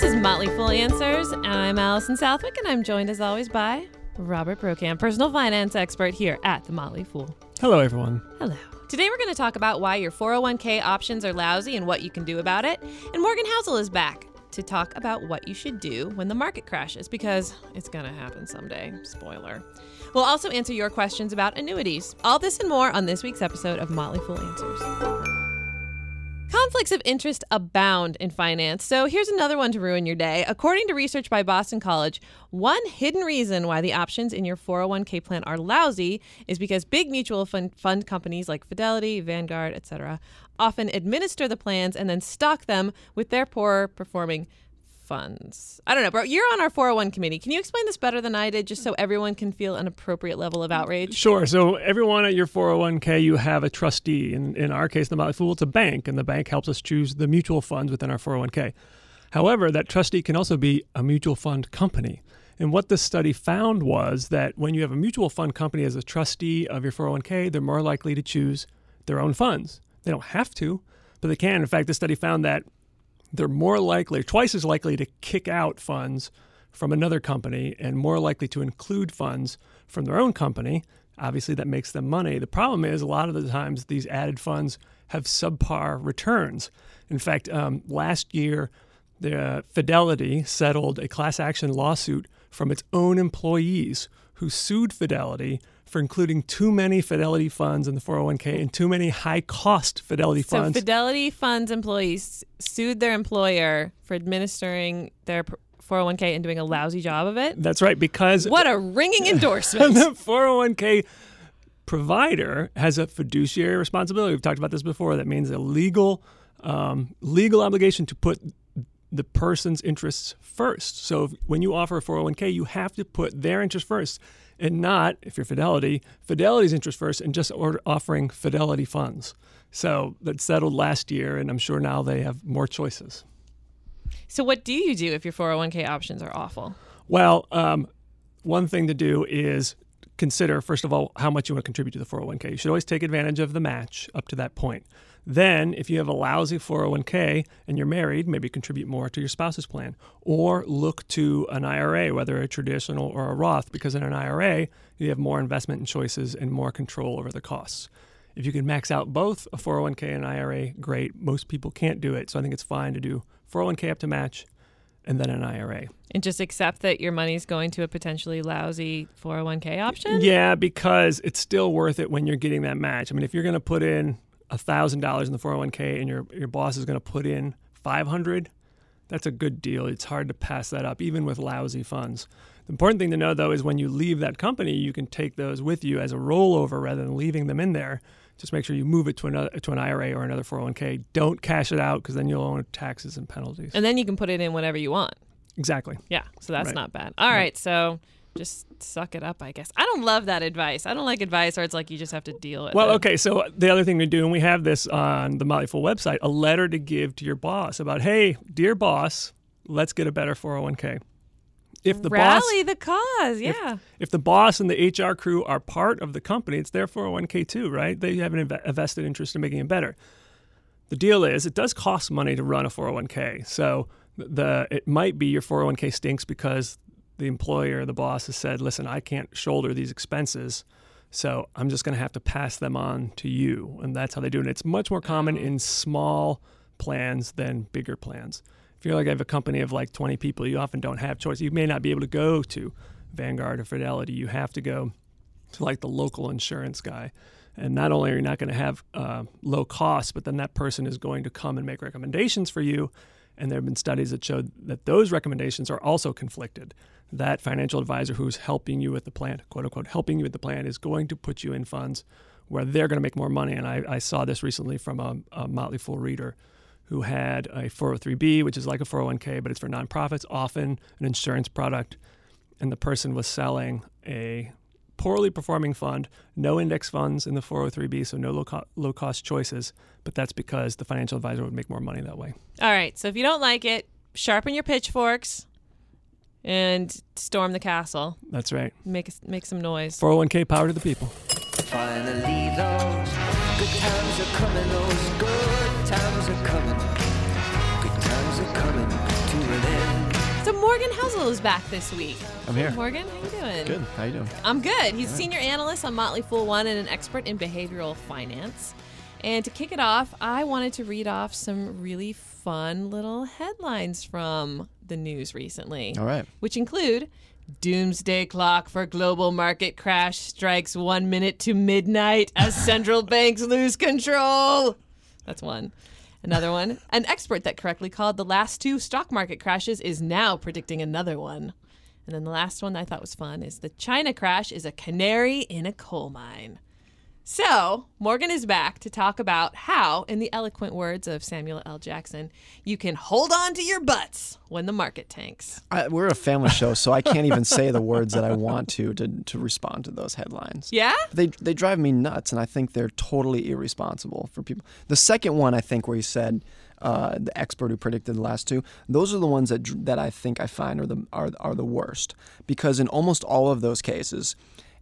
This is Motley Fool Answers. I'm Allison Southwick, and I'm joined as always by Robert Brokamp, personal finance expert here at the Motley Fool. Hello, everyone. Hello. Today we're going to talk about why your 401k options are lousy and what you can do about it. And Morgan Housel is back to talk about what you should do when the market crashes because it's going to happen someday. Spoiler. We'll also answer your questions about annuities. All this and more on this week's episode of Motley Fool Answers. Conflicts of interest abound in finance, so here's another one to ruin your day. According to research by Boston College, one hidden reason why the options in your 401k plan are lousy is because big mutual fund, fund companies like Fidelity, Vanguard, etc., often administer the plans and then stock them with their poor performing funds. I don't know, bro. You're on our 401 committee. Can you explain this better than I did just so everyone can feel an appropriate level of outrage? Sure. So, everyone at your 401k, you have a trustee. In, in our case, the Motley Fool, it's a bank, and the bank helps us choose the mutual funds within our 401k. However, that trustee can also be a mutual fund company. And what this study found was that when you have a mutual fund company as a trustee of your 401k, they're more likely to choose their own funds. They don't have to, but they can. In fact, the study found that they're more likely, twice as likely to kick out funds from another company and more likely to include funds from their own company. Obviously, that makes them money. The problem is, a lot of the times, these added funds have subpar returns. In fact, um, last year, the uh, Fidelity settled a class action lawsuit from its own employees who sued Fidelity for including too many Fidelity funds in the 401k and too many high cost Fidelity So funds. Fidelity Funds employees sued their employer for administering their 401k and doing a lousy job of it. That's right, because What a ringing endorsement. the 401k provider has a fiduciary responsibility. We've talked about this before. That means a legal um, legal obligation to put the person's interests first. So if, when you offer a 401k, you have to put their interest first and not, if you're Fidelity, Fidelity's interest first and just order, offering Fidelity funds. So that settled last year, and I'm sure now they have more choices. so what do you do if your 401k options are awful? Well, um, one thing to do is consider, first of all, how much you want to contribute to the 401k. You should always take advantage of the match up to that point. Then, if you have a lousy 401k and you're married, maybe contribute more to your spouse's plan or look to an IRA, whether a traditional or a Roth, because in an IRA, you have more investment choices and more control over the costs. If you can max out both a 401k and an IRA, great. Most people can't do it. So I think it's fine to do 401k up to match and then an IRA. And just accept that your money's going to a potentially lousy 401k option? Yeah, because it's still worth it when you're getting that match. I mean, if you're going to put in thousand dollars in the 401k and your your boss is going to put in 500, that's a good deal. It's hard to pass that up, even with lousy funds. The important thing to know, though, is when you leave that company, you can take those with you as a rollover rather than leaving them in there. Just make sure you move it to another to an IRA or another 401k. Don't cash it out because then you'll owe taxes and penalties. And then you can put it in whatever you want. exactly. Yeah, so that's Right. not bad. All right, so just suck it up, I guess. I don't love that advice. I don't like advice where it's like you just have to deal with it. Well, it. okay. So the other thing we do, and we have this on the Motley Fool website, a letter to give to your boss about, hey, dear boss, let's get a better 401k. If the boss, Rally the cause, yeah. if the boss and the HR crew are part of the company, it's their 401k too, right? They have an a vested interest in making it better. The deal is, it does cost money to run a 401k. So the it might be your 401k stinks because the employer, the boss, has said, "Listen, I can't shoulder these expenses, so I'm just going to have to pass them on to you." And that's how they do it. It's much more common in small plans than bigger plans. If you're like I have a company of like 20 people, you often don't have choice. You may not be able to go to Vanguard or Fidelity. You have to go to like the local insurance guy. And not only are you not going to have uh, low costs, but then that person is going to come and make recommendations for you. And there have been studies that showed that those recommendations are also conflicted. That financial advisor who's helping you with the plan, quote unquote, helping you with the plan, is going to put you in funds where they're going to make more money. And I, I saw this recently from a, a Motley Fool reader who had a 403b, which is like a 401k, but it's for nonprofits, often an insurance product. And the person was selling a poorly performing fund, no index funds in the 403b, so no low, co- low cost choices. But that's because the financial advisor would make more money that way. All right, so if you don't like it, sharpen your pitchforks and storm the castle. That's right. Make make some noise. 401k power to the people. Finally, those good times are coming. Those good times are coming. Good times are coming to an end. So Morgan Housel is back this week. I'm here. Hey, Morgan, how you doing? Good. How you doing? I'm good. He's a senior analyst on Motley Fool One and an expert in behavioral finance. And to kick it off, I wanted to read off some really fun little headlines from the news recently. All right. Which include Doomsday clock for global market crash strikes one minute to midnight as central banks lose control. That's one. Another one. An expert that correctly called the last two stock market crashes is now predicting another one. And then the last one I thought was fun is the China crash is a canary in a coal mine. So, Morgan is back to talk about how, in the eloquent words of Samuel L. Jackson, you can hold on to your butts when the market tanks. I, we're a family show, so I can't even say the words that I want to to, to respond to those headlines. Yeah? They, they drive me nuts, and I think they're totally irresponsible for people. The second one, I think, where he said uh, the expert who predicted the last two, those are the ones that that I think I find are the are, are the worst because in almost all of those cases,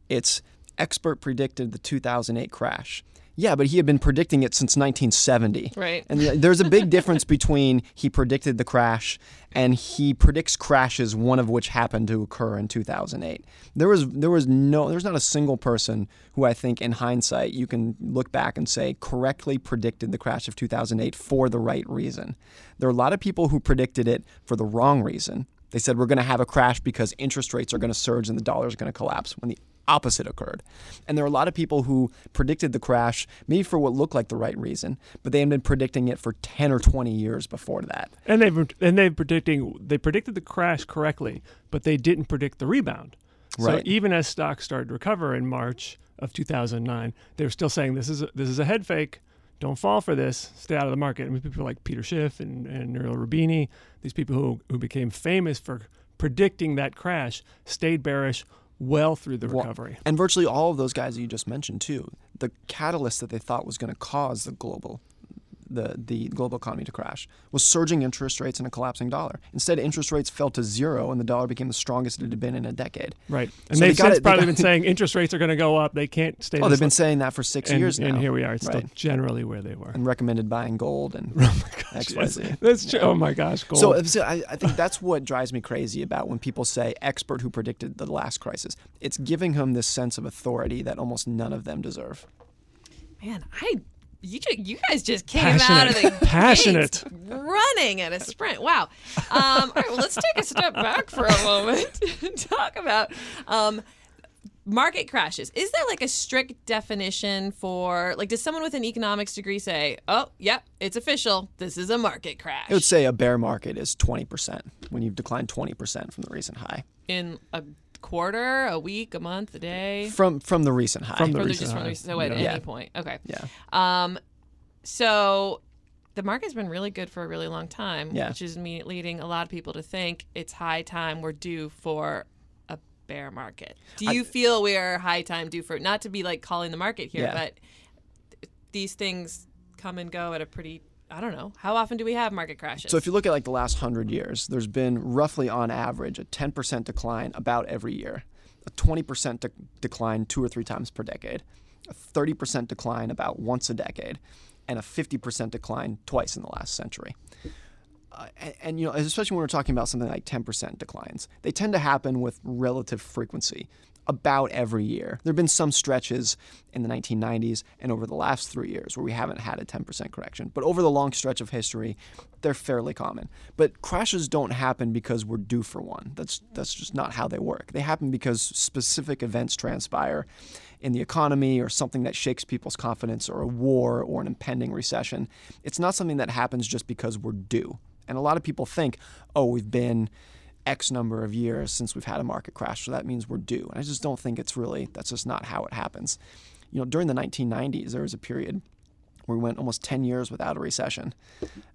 it's expert predicted the 2008 crash. Yeah, but he had been predicting it since 1970. Right. And there's a big difference between he predicted the crash and he predicts crashes, one of which happened to occur in 2008. There was there was no there's not a single person who I think in hindsight you can look back and say correctly predicted the crash of 2008 for the right reason. There are a lot of people who predicted it for the wrong reason. They said we're going to have a crash because interest rates are going to surge and the dollar is going to collapse when the opposite occurred. And there are a lot of people who predicted the crash, maybe for what looked like the right reason, but they had been predicting it for 10 or 20 years before that. And they've and they've predicting they predicted the crash correctly, but they didn't predict the rebound. So Right. even as stocks started to recover in March of 2009, they were still saying this is a, this is a head fake. Don't fall for this. Stay out of the market. I mean, people like Peter Schiff and, and Nouriel Rubini, these people who, who became famous for predicting that crash, stayed bearish well through the Well, recovery. And virtually all of those guys that you just mentioned too, the catalyst that they thought was going to cause the global the, the global economy to crash was surging interest rates and a collapsing dollar. Instead, interest rates fell to zero and the dollar became the strongest it had been in a decade. Right. And So they they've got since it- they probably got- been saying interest rates are going to go up. They can't stay. Oh, this they've been low. saying that for six and, years now. and here we are. It's still generally where they were. And recommended buying gold and Yes, XYZ. that's true. Oh my gosh, oh gold. So, so I, I think that's what drives me crazy about when people say expert who predicted the last crisis. It's giving him this sense of authority that almost none of them deserve. Man, I you ju- you guys just came out of the Passionate. Passionate. running at a sprint. Wow. Um, all right, well, let's take a step back for a moment and talk about um, market crashes. Is there like a strict definition for like does someone with an economics degree say, "Oh, yep, it's official. This is a market crash." I would say a bear market is 20% when you've declined 20% from the recent high. in a quarter, a week, a month, a day. From from the recent high. From the From the, recent from high. the, so at Yeah. any Yeah. point. Okay. yeah. Um, so the market's been really good for a really long time, Yeah. which is me leading a lot of people to think it's high time we're due for a bear market. Do you feel we are high time due for not to be like calling the market here, Yeah. but these things come and go at a pretty I don't know. How often do we have market crashes? So if you look at like the last 100 years, there's been roughly on average a 10% decline about every year. A 20% de- decline two or three times per decade. A 30% decline about once a decade and a 50% decline twice in the last century. Uh, and, and you know, especially when we're talking about something like 10% declines, they tend to happen with relative frequency, about every year. There have been some stretches in the 1990s and over the last three years where we haven't had a 10% correction, but over the long stretch of history, they're fairly common. But crashes don't happen because we're due for one. That's that's just not how they work. They happen because specific events transpire in the economy or something that shakes people's confidence or a war or an impending recession. It's not something that happens just because we're due. And a lot of people think, oh, we've been X number of years since we've had a market crash, so that means we're due. And I just don't think it's really, that's just not how it happens. You know, during the 1990s, there was a period where we went almost 10 years without a recession,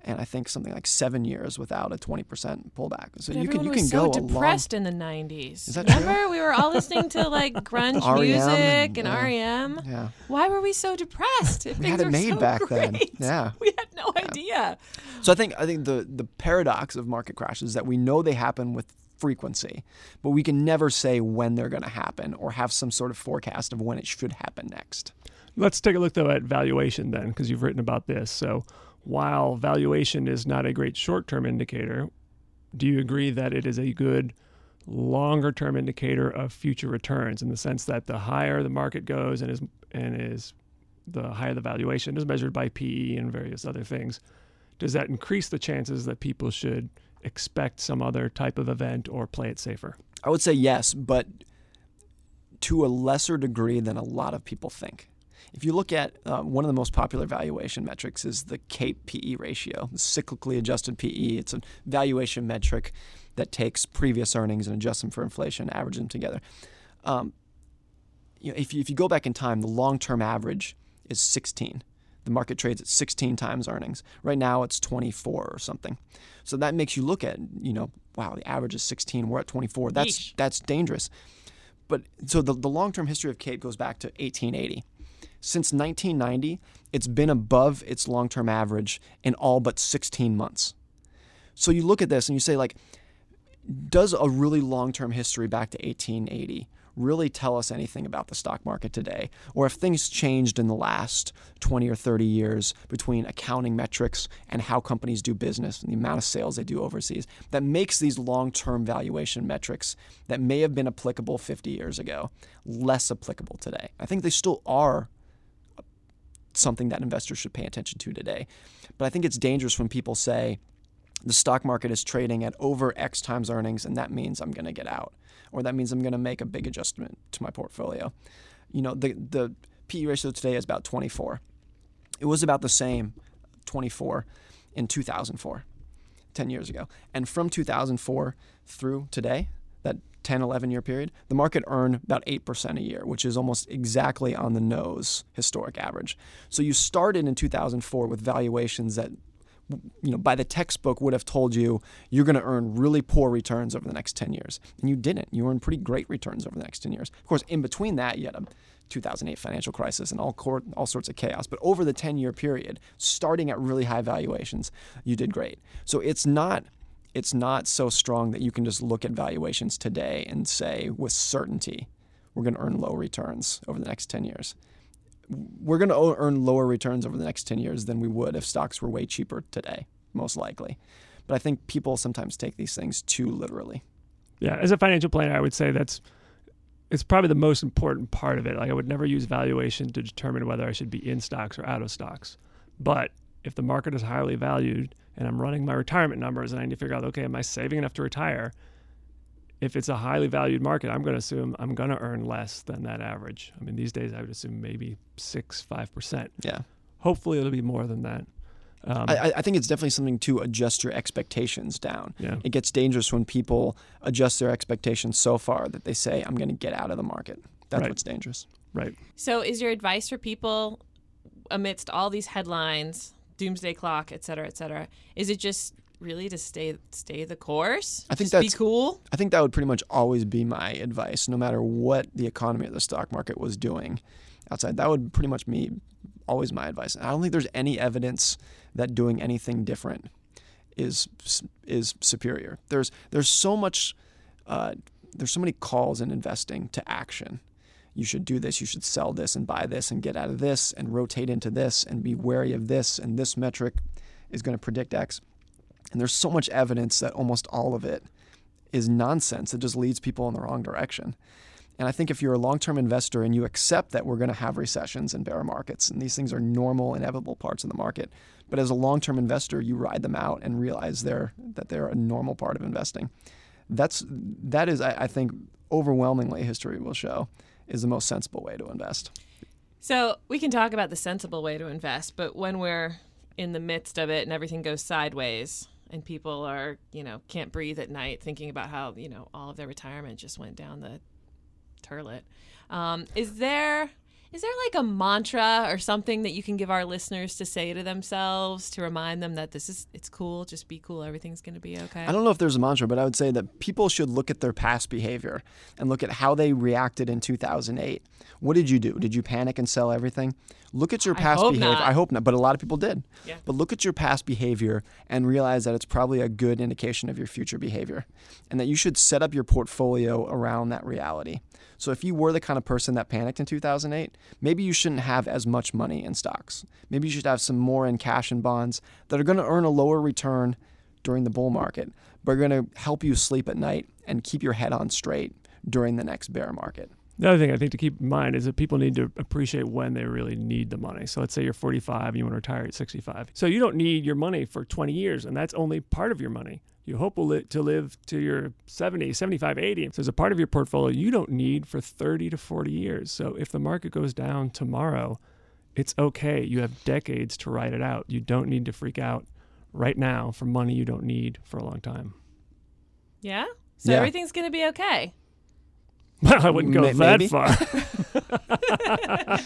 and I think something like seven years without a 20% pullback. So But you can you can so go long depressed in the 90s. Is that true? Remember, we were all listening to like grunge R.E.M. music and yeah. REM. Yeah. Why were we so depressed? If We things had it were made so back then. great? Yeah. we had idea. So I think I think the the paradox of market crashes is that we know they happen with frequency, but we can never say when they're going to happen or have some sort of forecast of when it should happen next. Let's take a look though at valuation then, because you've written about this. So while valuation is not a great short-term indicator, do you agree that it is a good longer term indicator of future returns in the sense that the higher the market goes and is and is the higher the valuation is measured by PE and various other things, does that increase the chances that people should expect some other type of event or play it safer? I would say yes, but to a lesser degree than a lot of people think. If you look at uh, one of the most popular valuation metrics is the CAPE PE ratio, cyclically adjusted PE. It's a valuation metric that takes previous earnings and adjusts them for inflation, averages them together. Um, you know, if you, if you go back in time, the long-term average is 16. The market trades at 16 times earnings. Right now, it's 24 or something. So that makes you look at, you know, wow, the average is 16. We're at 24. That's Yeesh. that's dangerous. But so the, the long-term history of CAPE goes back to 1880. Since 1990, it's been above its long-term average in all but 16 months. So you look at this and you say, like, does a really long-term history back to 1880 really tell us anything about the stock market today? Or if things changed in the last 20 or 30 years between accounting metrics and how companies do business and the amount of sales they do overseas, that makes these long-term valuation metrics that may have been applicable 50 years ago less applicable today. I think they still are something that investors should pay attention to today. But I think it's dangerous when people say the stock market is trading at over X times earnings, and that means I'm going to get out, or that means I'm going to make a big adjustment to my portfolio. You know, the the PE ratio today is about 24. It was about the same, 24, in 2004, 10 years ago. And from 2004 through today, that 10, 11 year period, the market earned about 8% a year, which is almost exactly on the nose historic average. So you started in 2004 with valuations that you know, by the textbook would have told you you're going to earn really poor returns over the next 10 years. And you didn't. You earned pretty great returns over the next 10 years. Of course, in between that, you had a 2008 financial crisis and all, cor- all sorts of chaos. But over the 10 year period, starting at really high valuations, you did great. So it's not. It's not so strong that you can just look at valuations today and say with certainty, we're going to earn low returns over the next 10 years we're going to earn lower returns over the next 10 years than we would if stocks were way cheaper today, most likely. But I think people sometimes take these things too literally. Yeah, as a financial planner, I would say that's it's probably the most important part of it. Like I would never use valuation to determine whether I should be in stocks or out of stocks. But if the market is highly valued and I'm running my retirement numbers and I need to figure out, okay, am I saving enough to retire? If it's a highly valued market, I'm going to assume I'm going to earn less than that average. I mean, these days I would assume maybe six, five percent. Yeah. Hopefully, it'll be more than that. Um, I, I think it's definitely something to adjust your expectations down. Yeah. It gets dangerous when people adjust their expectations so far that they say, I'm going to get out of the market. That's Right. what's dangerous. right. So, is your advice for people amidst all these headlines, doomsday clock, et cetera, et cetera, is it just really to stay stay the course? I think Just that's- be cool. I think that would pretty much always be my advice, no matter what the economy or the stock market was doing outside. That would pretty much be always my advice. I don't think there's any evidence that doing anything different is is superior. There's there's so much uh, there's so many calls in investing to action. You should do this. You should sell this and buy this and get out of this and rotate into this and be wary of this and this metric is going to predict X. And there's so much evidence that almost all of it is nonsense. It just leads people in the wrong direction. And I think if you're a long term investor and you accept that we're going to have recessions and bear markets, and these things are normal, inevitable parts of the market, but as a long term investor, you ride them out and realize they're, that they're a normal part of investing. That's, that is, I, I think, overwhelmingly, history will show, is the most sensible way to invest. So we can talk about the sensible way to invest, but when we're in the midst of it and everything goes sideways and people are, you know, can't breathe at night thinking about how, you know, all of their retirement just went down the turlet. Um, is there is there like a mantra or something that you can give our listeners to say to themselves to remind them that this is it's cool, just be cool, everything's going to be okay? I don't know if there's a mantra, but I would say that people should look at their past behavior and look at how they reacted in 2008. What did you do? Did you panic and sell everything? Look at your past hope behavior. not. I hope not, but a lot of people did. Yeah. But look at your past behavior and realize that it's probably a good indication of your future behavior and that you should set up your portfolio around that reality. So if you were the kind of person that panicked in 2008, maybe you shouldn't have as much money in stocks. Maybe you should have some more in cash and bonds that are going to earn a lower return during the bull market, but are going to help you sleep at night and keep your head on straight during the next bear market. The other thing I think to keep in mind is that people need to appreciate when they really need the money. So let's say you're 45 and you want to retire at 65. So you don't need your money for 20 years, and that's only part of your money. You hope will li- to live to your 70, 75, 80. So there's a part of your portfolio you don't need for 30 to 40 years. So if the market goes down tomorrow, it's okay. You have decades to ride it out. You don't need to freak out right now for money you don't need for a long time. Yeah? So Yeah. everything's going to be okay. I wouldn't go May- that maybe. far.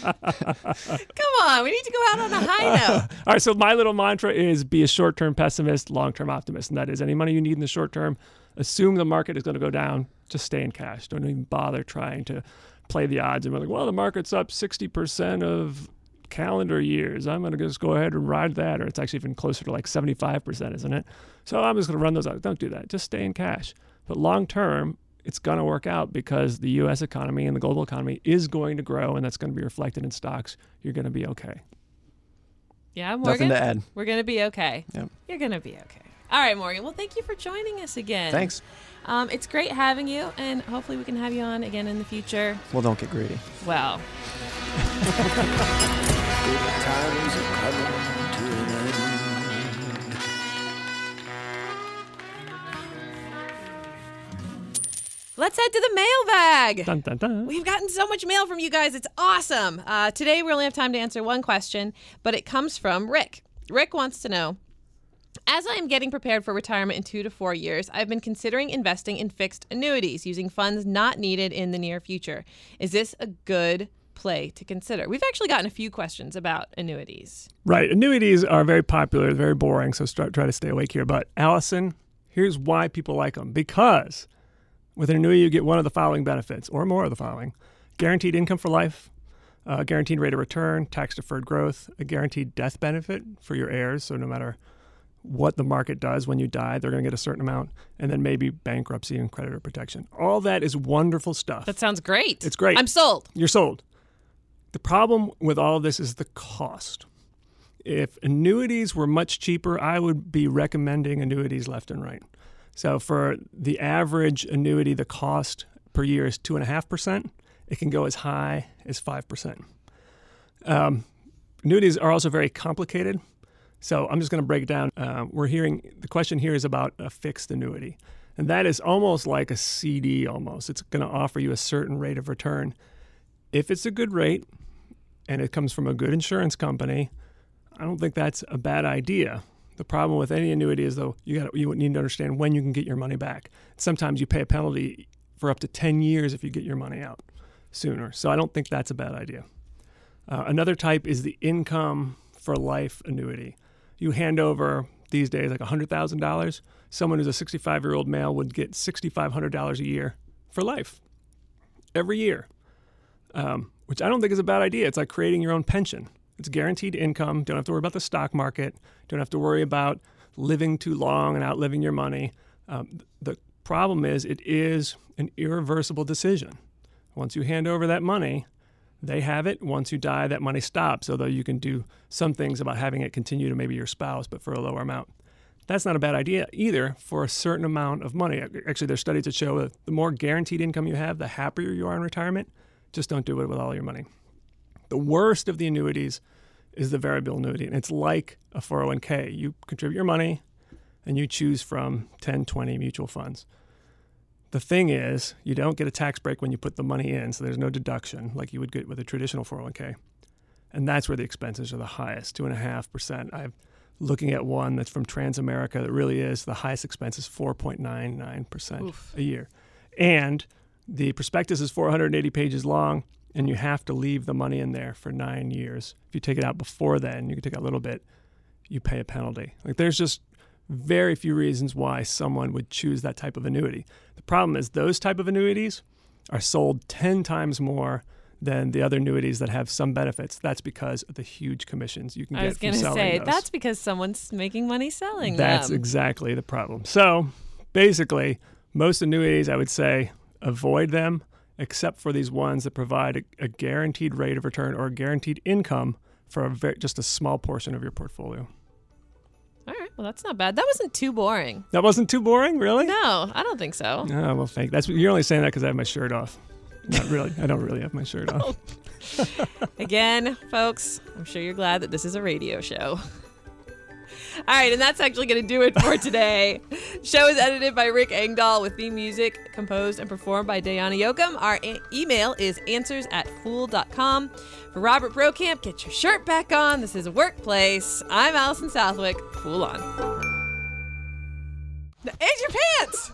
Come on, we need to go out on a high note. All right, so my little mantra is be a short term pessimist, long term optimist. And that is any money you need in the short term, assume the market is going to go down, just stay in cash. Don't even bother trying to play the odds and be like, well, the market's up 60% of calendar years. I'm going to just go ahead and ride that. Or it's actually even closer to like 75%, isn't it? So I'm just going to run those out. Don't do that. Just stay in cash. But long term, it's going to work out because the U.S. economy and the global economy is going to grow, and that's going to be reflected in stocks. You're going to be okay. Yeah, Morgan. Nothing to add. We're going to be okay. Yep. You're going to be okay. All right, Morgan. Well, thank you for joining us again. Thanks. Um, it's great having you, and hopefully we can have you on again in the future. Well, don't get greedy. Well, let's head to the mailbag. Dun, dun, dun. We've gotten so much mail from you guys. It's awesome. Uh, today, we only have time to answer one question, but it comes from Rick. Rick wants to know As I am getting prepared for retirement in two to four years, I've been considering investing in fixed annuities using funds not needed in the near future. Is this a good play to consider? We've actually gotten a few questions about annuities. Right. Annuities are very popular, very boring, so start, try to stay awake here. But Allison, here's why people like them. Because with an annuity, you get one of the following benefits, or more of the following guaranteed income for life, uh, guaranteed rate of return, tax deferred growth, a guaranteed death benefit for your heirs. So no matter what the market does when you die, they're going to get a certain amount, and then maybe bankruptcy and creditor protection. All that is wonderful stuff. That sounds great. It's great. I'm sold. You're sold. The problem with all of this is the cost. If annuities were much cheaper, I would be recommending annuities left and right. So for the average annuity, the cost per year is two and a half percent. It can go as high as five percent. Um, annuities are also very complicated. So I'm just going to break down. Uh, we're hearing the question here is about a fixed annuity, and that is almost like a CD. Almost, it's going to offer you a certain rate of return. If it's a good rate, and it comes from a good insurance company, I don't think that's a bad idea. The problem with any annuity is though you got you need to understand when you can get your money back. Sometimes you pay a penalty for up to 10 years if you get your money out sooner. So I don't think that's a bad idea. Uh, another type is the income for life annuity. You hand over these days like $100,000. Someone who's a 65 year old male would get $6,500 a year for life every year um, which I don't think is a bad idea. It's like creating your own pension. It's guaranteed income. Don't have to worry about the stock market. Don't have to worry about living too long and outliving your money. Um, the problem is, it is an irreversible decision. Once you hand over that money, they have it. Once you die, that money stops. Although you can do some things about having it continue to maybe your spouse, but for a lower amount. That's not a bad idea either for a certain amount of money. Actually, there's studies that show that the more guaranteed income you have, the happier you are in retirement. Just don't do it with all your money. The worst of the annuities is the variable annuity, and it's like a 401k. You contribute your money and you choose from 10, 20 mutual funds. The thing is, you don't get a tax break when you put the money in, so there's no deduction like you would get with a traditional 401k. And that's where the expenses are the highest, two and a half percent. I'm looking at one that's from Transamerica that really is the highest expense is 4.99 percent Oof. a year, and the prospectus is 480 pages long, and you have to leave the money in there for nine years. If you take it out before then, you can take out a little bit, you pay a penalty. Like there's just very few reasons why someone would choose that type of annuity. The problem is those type of annuities are sold 10 times more than the other annuities that have some benefits. That's because of the huge commissions you can I get I was going to say those. that's because someone's making money selling That's them. That's exactly the problem. So basically, most annuities, I would say, avoid them, except for these ones that provide a, a guaranteed rate of return or a guaranteed income for a very, just a small portion of your portfolio. All right. Well, that's not bad. That wasn't too boring. That wasn't too boring, really? No, I don't think so. Oh, well, thank. That's you're only saying that because I have my shirt off. Not really. I don't really have my shirt off. Again, folks, I'm sure you're glad that this is a radio show. All right, and that's actually going to do it for today. Show is edited by Rick Engdahl with theme music composed and performed by Dayana Yochim. Our e- email is answers at fool.com. For Robert Brokamp, get your shirt back on. This is a workplace. I'm Allison Southwick. Fool on. And your pants!